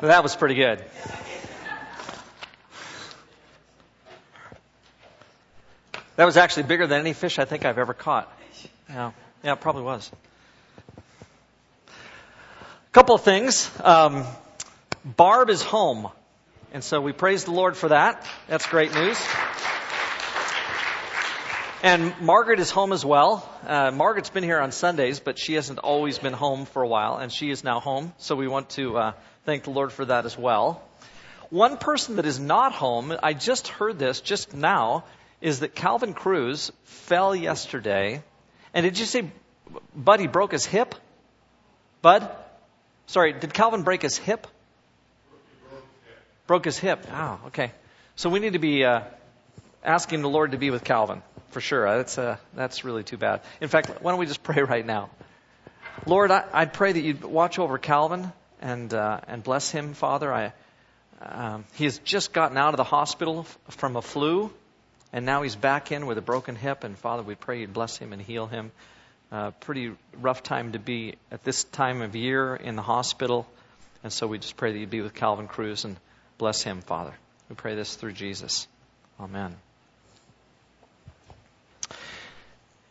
That was pretty good. That was actually bigger than any fish I think I've ever caught. Yeah, yeah, it probably was. A couple of things. Um, Barb is home, and so we praise the Lord for that. That's great news. And Margaret is home as well. Uh, Margaret's been here on Sundays, but she hasn't always been home for a while, and she is now home. So we want to uh, thank the Lord for that as well. One person that is not home, I just heard this just now, is that Calvin Cruz fell yesterday. And did you say, Buddy broke his hip? Bud? Sorry, did Calvin break his hip? Broke his hip. Oh, okay. So we need to be uh, asking the Lord to be with Calvin for sure. That's uh, that's really too bad. In fact, why don't we just pray right now? Lord, I, I pray that you'd watch over Calvin and uh, and bless him, Father. I um, he has just gotten out of the hospital f- from a flu, and now he's back in with a broken hip. And Father, we pray you'd bless him and heal him. Uh, pretty rough time to be at this time of year in the hospital, and so we just pray that you'd be with Calvin Cruz and bless him, Father. We pray this through Jesus. Amen.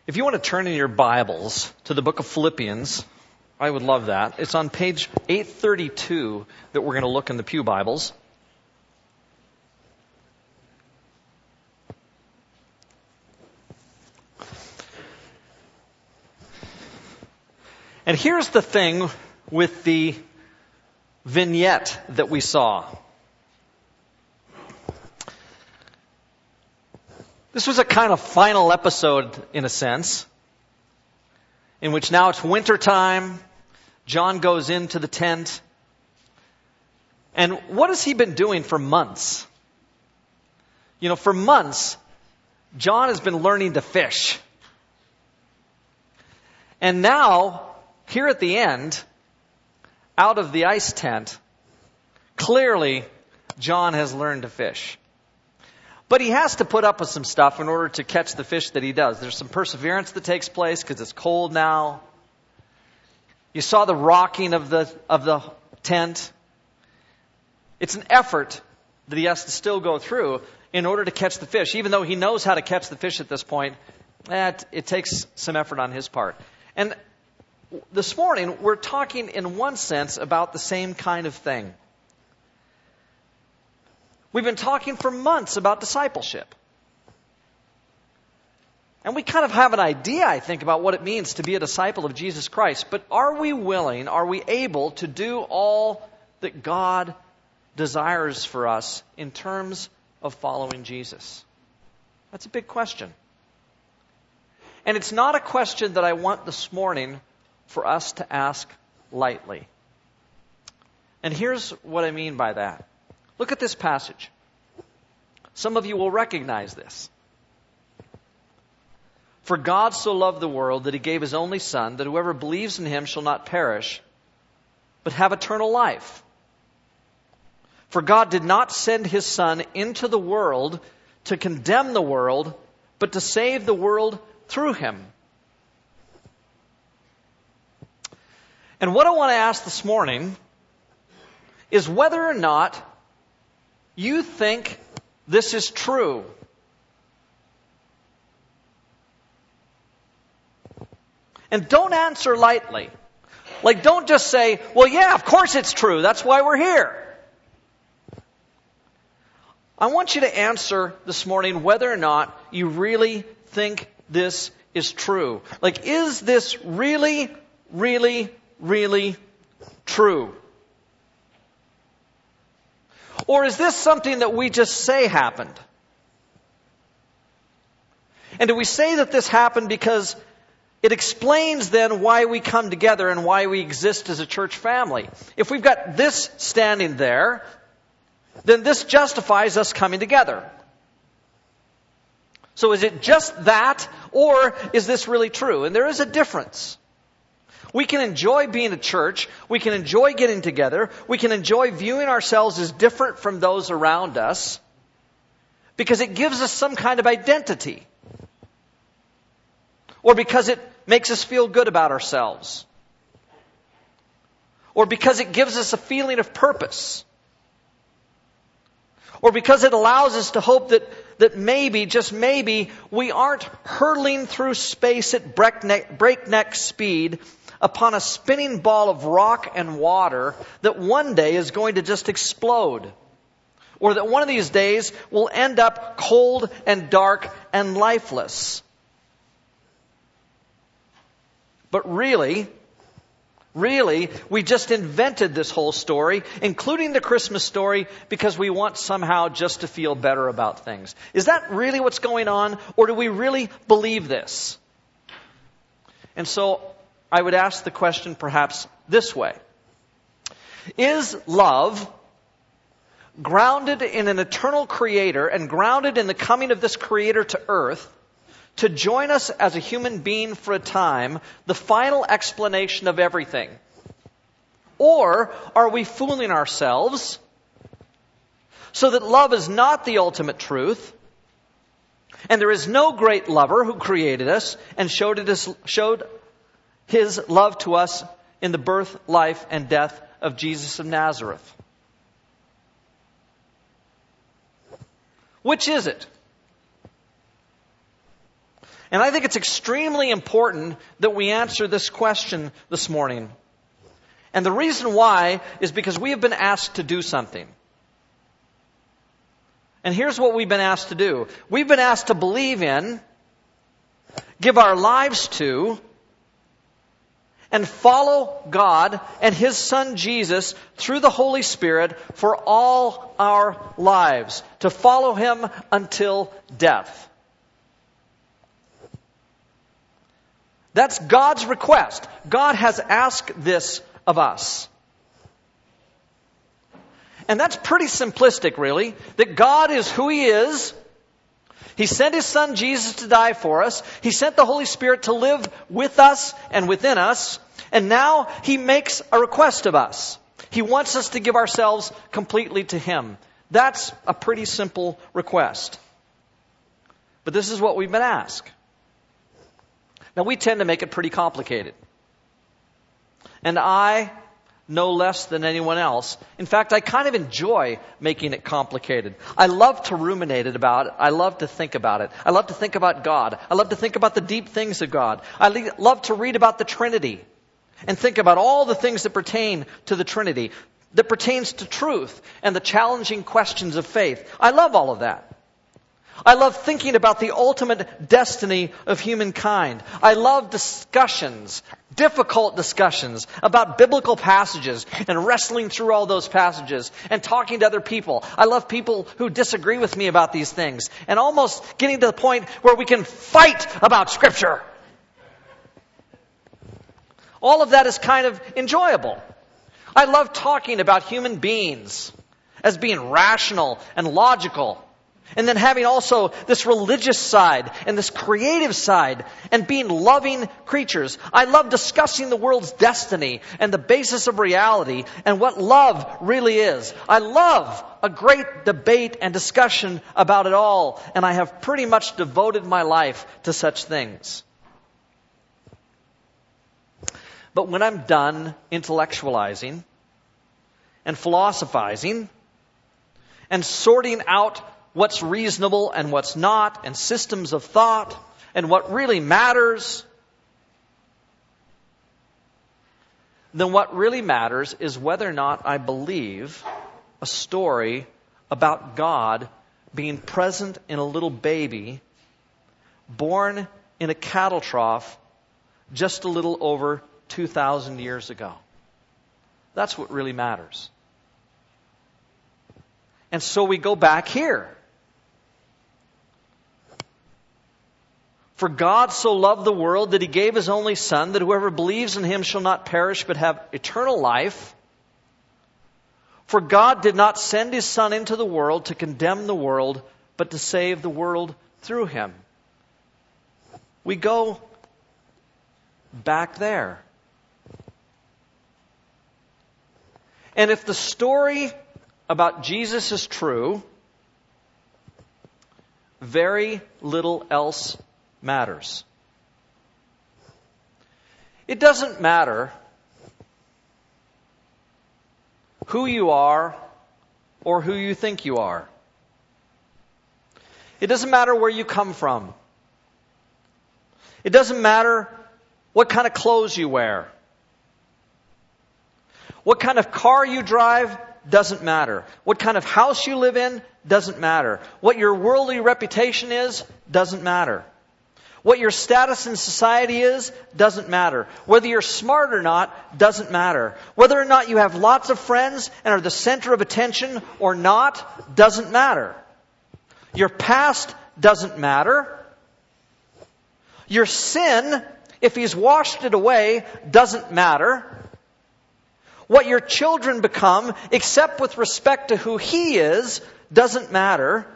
If you want to turn in your Bibles to the book of Philippians, I would love that. It's on page 832 that we're going to look in the Pew Bibles. And here's the thing with the vignette that we saw. This was a kind of final episode, in a sense, in which now it's winter time. John goes into the tent. And what has he been doing for months? You know, for months, John has been learning to fish. And now, here at the end, out of the ice tent, clearly, John has learned to fish. But he has to put up with some stuff in order to catch the fish that he does. There's some perseverance that takes place because it's cold now. You saw the rocking of the, of the tent. It's an effort that he has to still go through in order to catch the fish. Even though he knows how to catch the fish at this point, that it takes some effort on his part. And this morning, we're talking in one sense about the same kind of thing. We've been talking for months about discipleship. And we kind of have an idea, I think, about what it means to be a disciple of Jesus Christ. But are we willing, are we able to do all that God desires for us in terms of following Jesus? That's a big question. And it's not a question that I want this morning for us to ask lightly. And here's what I mean by that. Look at this passage. Some of you will recognize this. For God so loved the world that he gave his only Son, that whoever believes in him shall not perish, but have eternal life. For God did not send his Son into the world to condemn the world, but to save the world through him. And what I want to ask this morning is whether or not you think this is true. And don't answer lightly. Like, don't just say, well, yeah, of course it's true. That's why we're here. I want you to answer this morning whether or not you really think this is true. Like, is this really, really, really true? Or is this something that we just say happened? And do we say that this happened because it explains then why we come together and why we exist as a church family? If we've got this standing there, then this justifies us coming together. So is it just that, or is this really true? And there is a difference. We can enjoy being a church. We can enjoy getting together. We can enjoy viewing ourselves as different from those around us because it gives us some kind of identity. Or because it makes us feel good about ourselves. or because it gives us a feeling of purpose, or because it allows us to hope that, that maybe, just maybe, we aren't hurtling through space at breakneck, breakneck speed upon a spinning ball of rock and water that one day is going to just explode. Or that one of these days will end up cold and dark and lifeless. But really, really, we just invented this whole story, including the Christmas story, because we want somehow just to feel better about things. Is that really what's going on? Or do we really believe this? And so I would ask the question perhaps this way Is love grounded in an eternal creator and grounded in the coming of this creator to earth to join us as a human being for a time the final explanation of everything? Or are we fooling ourselves so that love is not the ultimate truth? And there is no great lover who created us and showed, showed his love to us in the birth, life, and death of Jesus of Nazareth. Which is it? And I think it's extremely important that we answer this question this morning. And the reason why is because we have been asked to do something. And here's what we've been asked to do. We've been asked to believe in, give our lives to, and follow God and His Son Jesus through the Holy Spirit for all our lives, to follow Him until death. That's God's request. God has asked this of us. And that's pretty simplistic, really, that God is who He is, he sent His Son Jesus to die for us. He sent the Holy Spirit to live with us and within us. And now He makes a request of us. He wants us to give ourselves completely to Him. That's a pretty simple request. But this is what we've been asked. Now we tend to make it pretty complicated. And I no less than anyone else. In fact, I kind of enjoy making it complicated. I love to ruminate about it. I love to think about it. I love to think about God. I love to think about the deep things of God. I love to read about the Trinity and think about all the things that pertain to the Trinity, that pertains to truth and the challenging questions of faith. I love all of that. I love thinking about the ultimate destiny of humankind. I love discussions, difficult discussions about biblical passages and wrestling through all those passages and talking to other people. I love people who disagree with me about these things and almost getting to the point where we can fight about scripture. All of that is kind of enjoyable. I love talking about human beings as being rational and logical and then having also this religious side and this creative side and being loving creatures. I love discussing the world's destiny and the basis of reality and what love really is. I love a great debate and discussion about it all, and I have pretty much devoted my life to such things. But when I'm done intellectualizing and philosophizing and sorting out what's reasonable and what's not, and systems of thought, and what really matters, then what really matters is whether or not I believe a story about God being present in a little baby born in a cattle trough just a little over 2,000 years ago. That's what really matters. And so we go back here. For God so loved the world that he gave his only Son, that whoever believes in him shall not perish but have eternal life. For God did not send his Son into the world to condemn the world, but to save the world through him. We go back there. And if the story about Jesus is true, very little else matters. It doesn't matter who you are or who you think you are. It doesn't matter where you come from. It doesn't matter what kind of clothes you wear. What kind of car you drive doesn't matter. What kind of house you live in doesn't matter. What your worldly reputation is doesn't matter. What your status in society is doesn't matter. Whether you're smart or not doesn't matter. Whether or not you have lots of friends and are the center of attention or not doesn't matter. Your past doesn't matter. Your sin, if he's washed it away, doesn't matter. What your children become, except with respect to who he is, doesn't matter.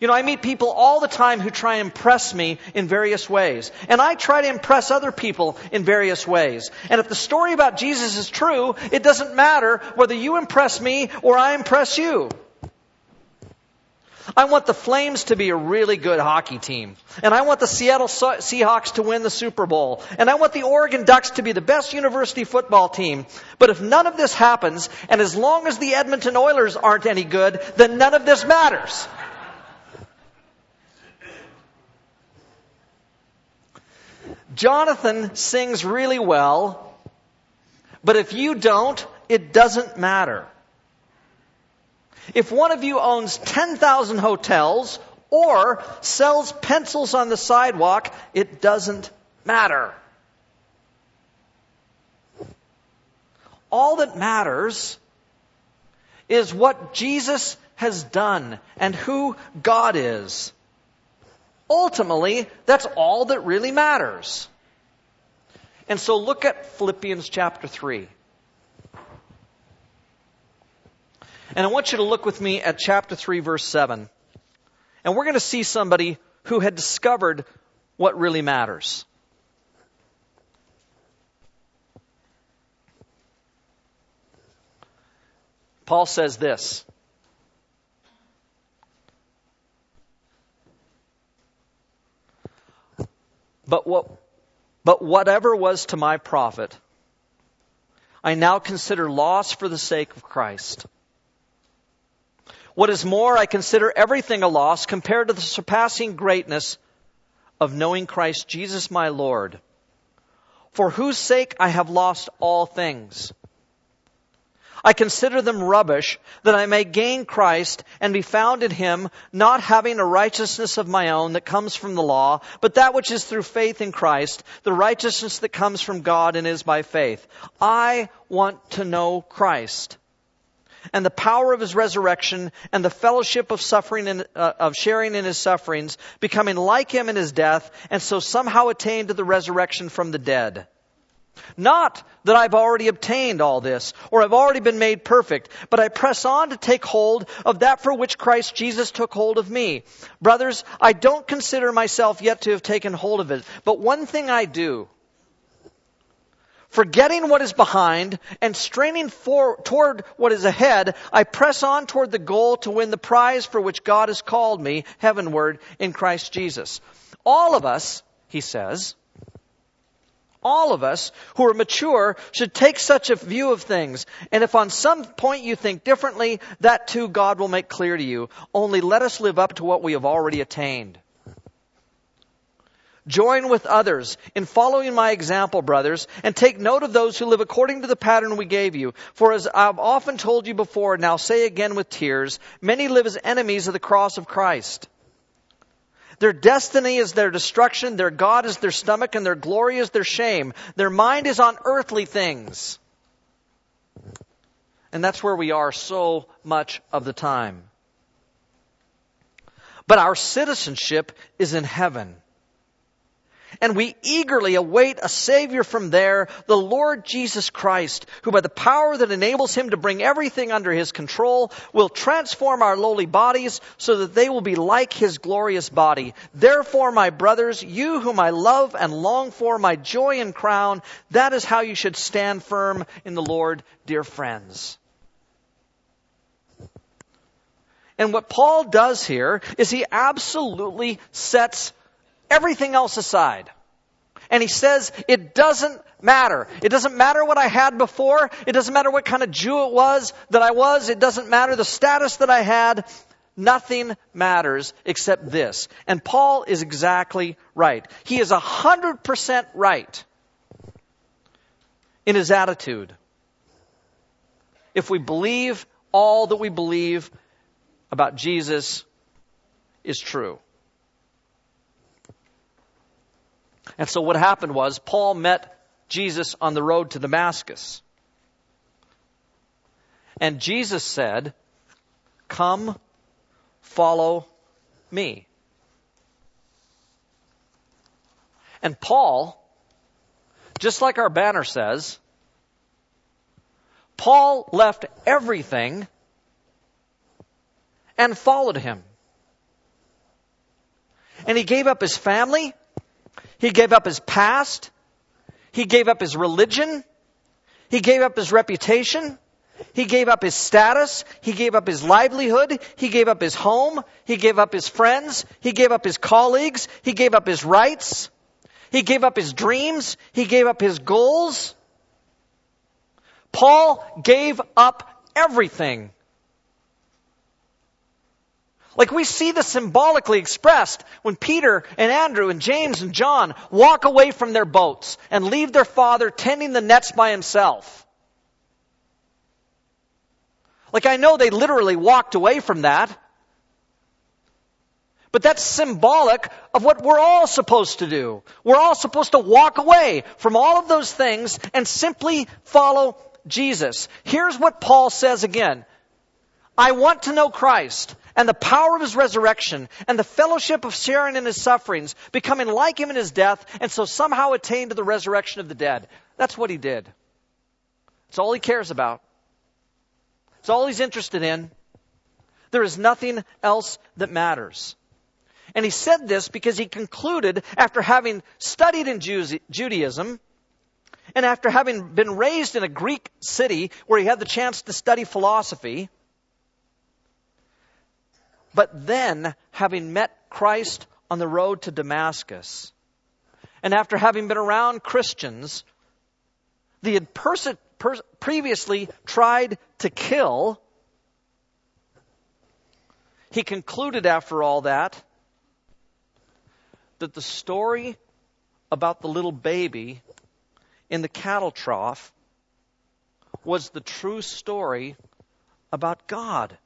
You know, I meet people all the time who try and impress me in various ways. And I try to impress other people in various ways. And if the story about Jesus is true, it doesn't matter whether you impress me or I impress you. I want the Flames to be a really good hockey team. And I want the Seattle Seahawks to win the Super Bowl. And I want the Oregon Ducks to be the best university football team. But if none of this happens, and as long as the Edmonton Oilers aren't any good, then none of this matters. Jonathan sings really well, but if you don't, it doesn't matter. If one of you owns 10,000 hotels or sells pencils on the sidewalk, it doesn't matter. All that matters is what Jesus has done and who God is. Ultimately, that's all that really matters. And so look at Philippians chapter 3. And I want you to look with me at chapter 3, verse 7. And we're going to see somebody who had discovered what really matters. Paul says this But what, but whatever was to my profit, I now consider loss for the sake of Christ. What is more, I consider everything a loss compared to the surpassing greatness of knowing Christ Jesus my Lord, for whose sake I have lost all things. I consider them rubbish that I may gain Christ and be found in him, not having a righteousness of my own that comes from the law, but that which is through faith in Christ, the righteousness that comes from God and is by faith. I want to know Christ and the power of his resurrection and the fellowship of suffering in, uh, of sharing in his sufferings, becoming like him in his death, and so somehow attain to the resurrection from the dead. Not that I've already obtained all this, or have already been made perfect, but I press on to take hold of that for which Christ Jesus took hold of me. Brothers, I don't consider myself yet to have taken hold of it, but one thing I do. Forgetting what is behind and straining for, toward what is ahead, I press on toward the goal to win the prize for which God has called me heavenward in Christ Jesus. All of us, he says, all of us who are mature should take such a view of things. And if on some point you think differently, that too God will make clear to you. Only let us live up to what we have already attained. Join with others in following my example, brothers, and take note of those who live according to the pattern we gave you. For as I've often told you before, now say again with tears, many live as enemies of the cross of Christ. Their destiny is their destruction, their God is their stomach, and their glory is their shame. Their mind is on earthly things. And that's where we are so much of the time. But our citizenship is in heaven and we eagerly await a Savior from there, the Lord Jesus Christ, who by the power that enables him to bring everything under his control will transform our lowly bodies so that they will be like his glorious body. Therefore, my brothers, you whom I love and long for, my joy and crown, that is how you should stand firm in the Lord, dear friends. And what Paul does here is he absolutely sets everything else aside. And he says, it doesn't matter. It doesn't matter what I had before. It doesn't matter what kind of Jew it was that I was. It doesn't matter the status that I had. Nothing matters except this. And Paul is exactly right. He is a hundred percent right in his attitude. If we believe all that we believe about Jesus is true. And so what happened was Paul met Jesus on the road to Damascus. And Jesus said, Come, follow me. And Paul, just like our banner says, Paul left everything and followed him. And he gave up his family. He gave up his past. He gave up his religion. He gave up his reputation. He gave up his status. He gave up his livelihood. He gave up his home. He gave up his friends. He gave up his colleagues. He gave up his rights. He gave up his dreams. He gave up his goals. Paul gave up everything like we see this symbolically expressed when Peter and Andrew and James and John walk away from their boats and leave their father tending the nets by himself. Like I know they literally walked away from that. But that's symbolic of what we're all supposed to do. We're all supposed to walk away from all of those things and simply follow Jesus. Here's what Paul says again. I want to know Christ and the power of his resurrection and the fellowship of sharing in his sufferings, becoming like him in his death, and so somehow attain to the resurrection of the dead. That's what he did. It's all he cares about. It's all he's interested in. There is nothing else that matters. And he said this because he concluded, after having studied in Judaism, and after having been raised in a Greek city where he had the chance to study philosophy, but then, having met Christ on the road to Damascus, and after having been around Christians, they had pers- pers- previously tried to kill, he concluded after all that that the story about the little baby in the cattle trough was the true story about God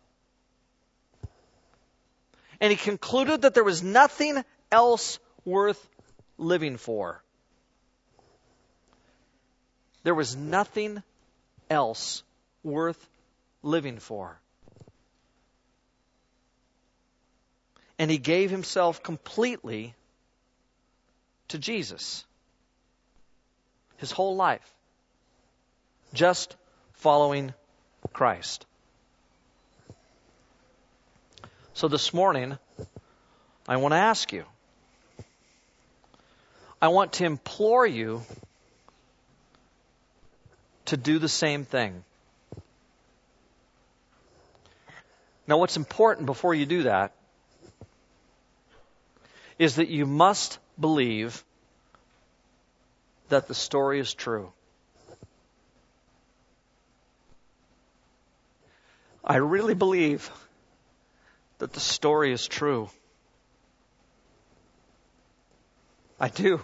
and he concluded that there was nothing else worth living for. There was nothing else worth living for. And he gave himself completely to Jesus. His whole life. Just following Christ. So this morning, I want to ask you, I want to implore you to do the same thing. Now, what's important before you do that is that you must believe that the story is true. I really believe that the story is true. I do.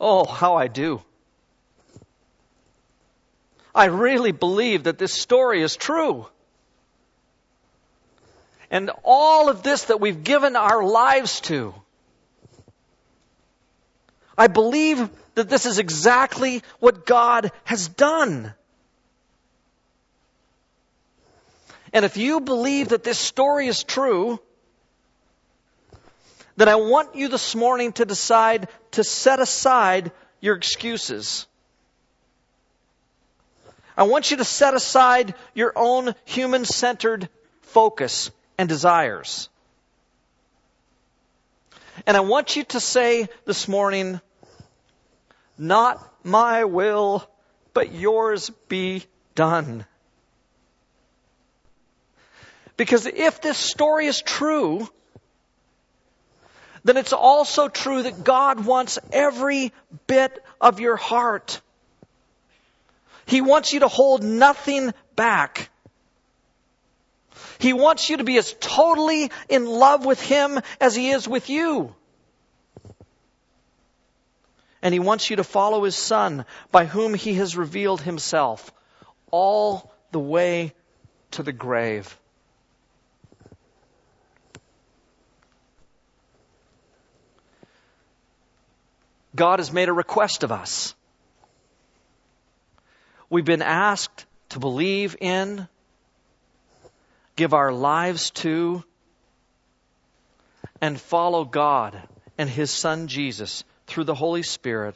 Oh, how I do. I really believe that this story is true. And all of this that we've given our lives to, I believe that this is exactly what God has done. And if you believe that this story is true, then I want you this morning to decide to set aside your excuses. I want you to set aside your own human centered focus and desires. And I want you to say this morning, not my will, but yours be done. Because if this story is true, then it's also true that God wants every bit of your heart. He wants you to hold nothing back. He wants you to be as totally in love with Him as He is with you. And He wants you to follow His Son, by whom He has revealed Himself, all the way to the grave. God has made a request of us. We've been asked to believe in, give our lives to, and follow God and His Son Jesus through the Holy Spirit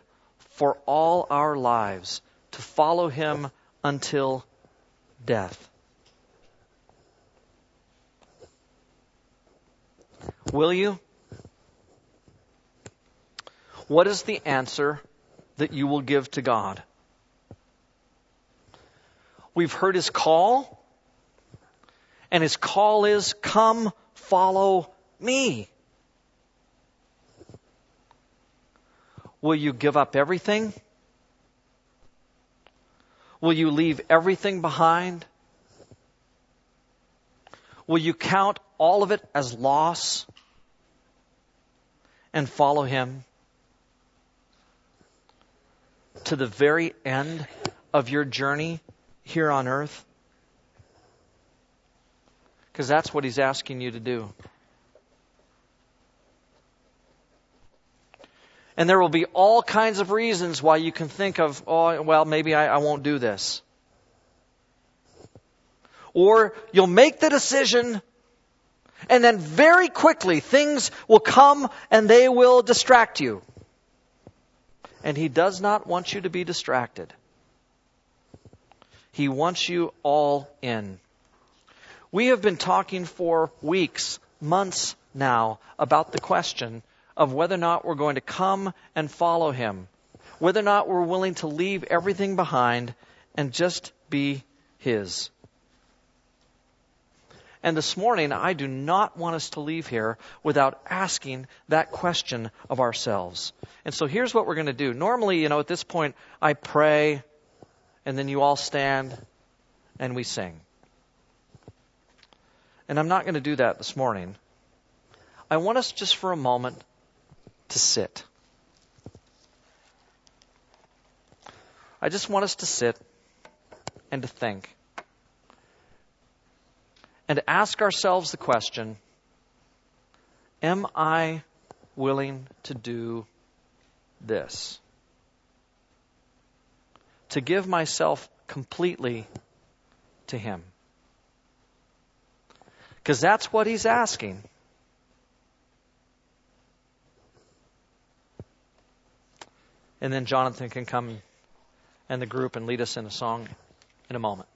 for all our lives, to follow Him until death. Will you? What is the answer that you will give to God? We've heard his call, and his call is, Come, follow me. Will you give up everything? Will you leave everything behind? Will you count all of it as loss and follow him? To the very end of your journey here on earth? Because that's what he's asking you to do. And there will be all kinds of reasons why you can think of, oh, well, maybe I, I won't do this. Or you'll make the decision and then very quickly things will come and they will distract you and He does not want you to be distracted. He wants you all in. We have been talking for weeks, months now about the question of whether or not we're going to come and follow Him, whether or not we're willing to leave everything behind and just be His. And this morning, I do not want us to leave here without asking that question of ourselves. And so here's what we're going to do. Normally, you know, at this point, I pray, and then you all stand and we sing. And I'm not going to do that this morning. I want us just for a moment to sit. I just want us to sit and to think and ask ourselves the question Am I willing to do this? To give myself completely to Him. Because that's what He's asking. And then Jonathan can come and the group and lead us in a song in a moment.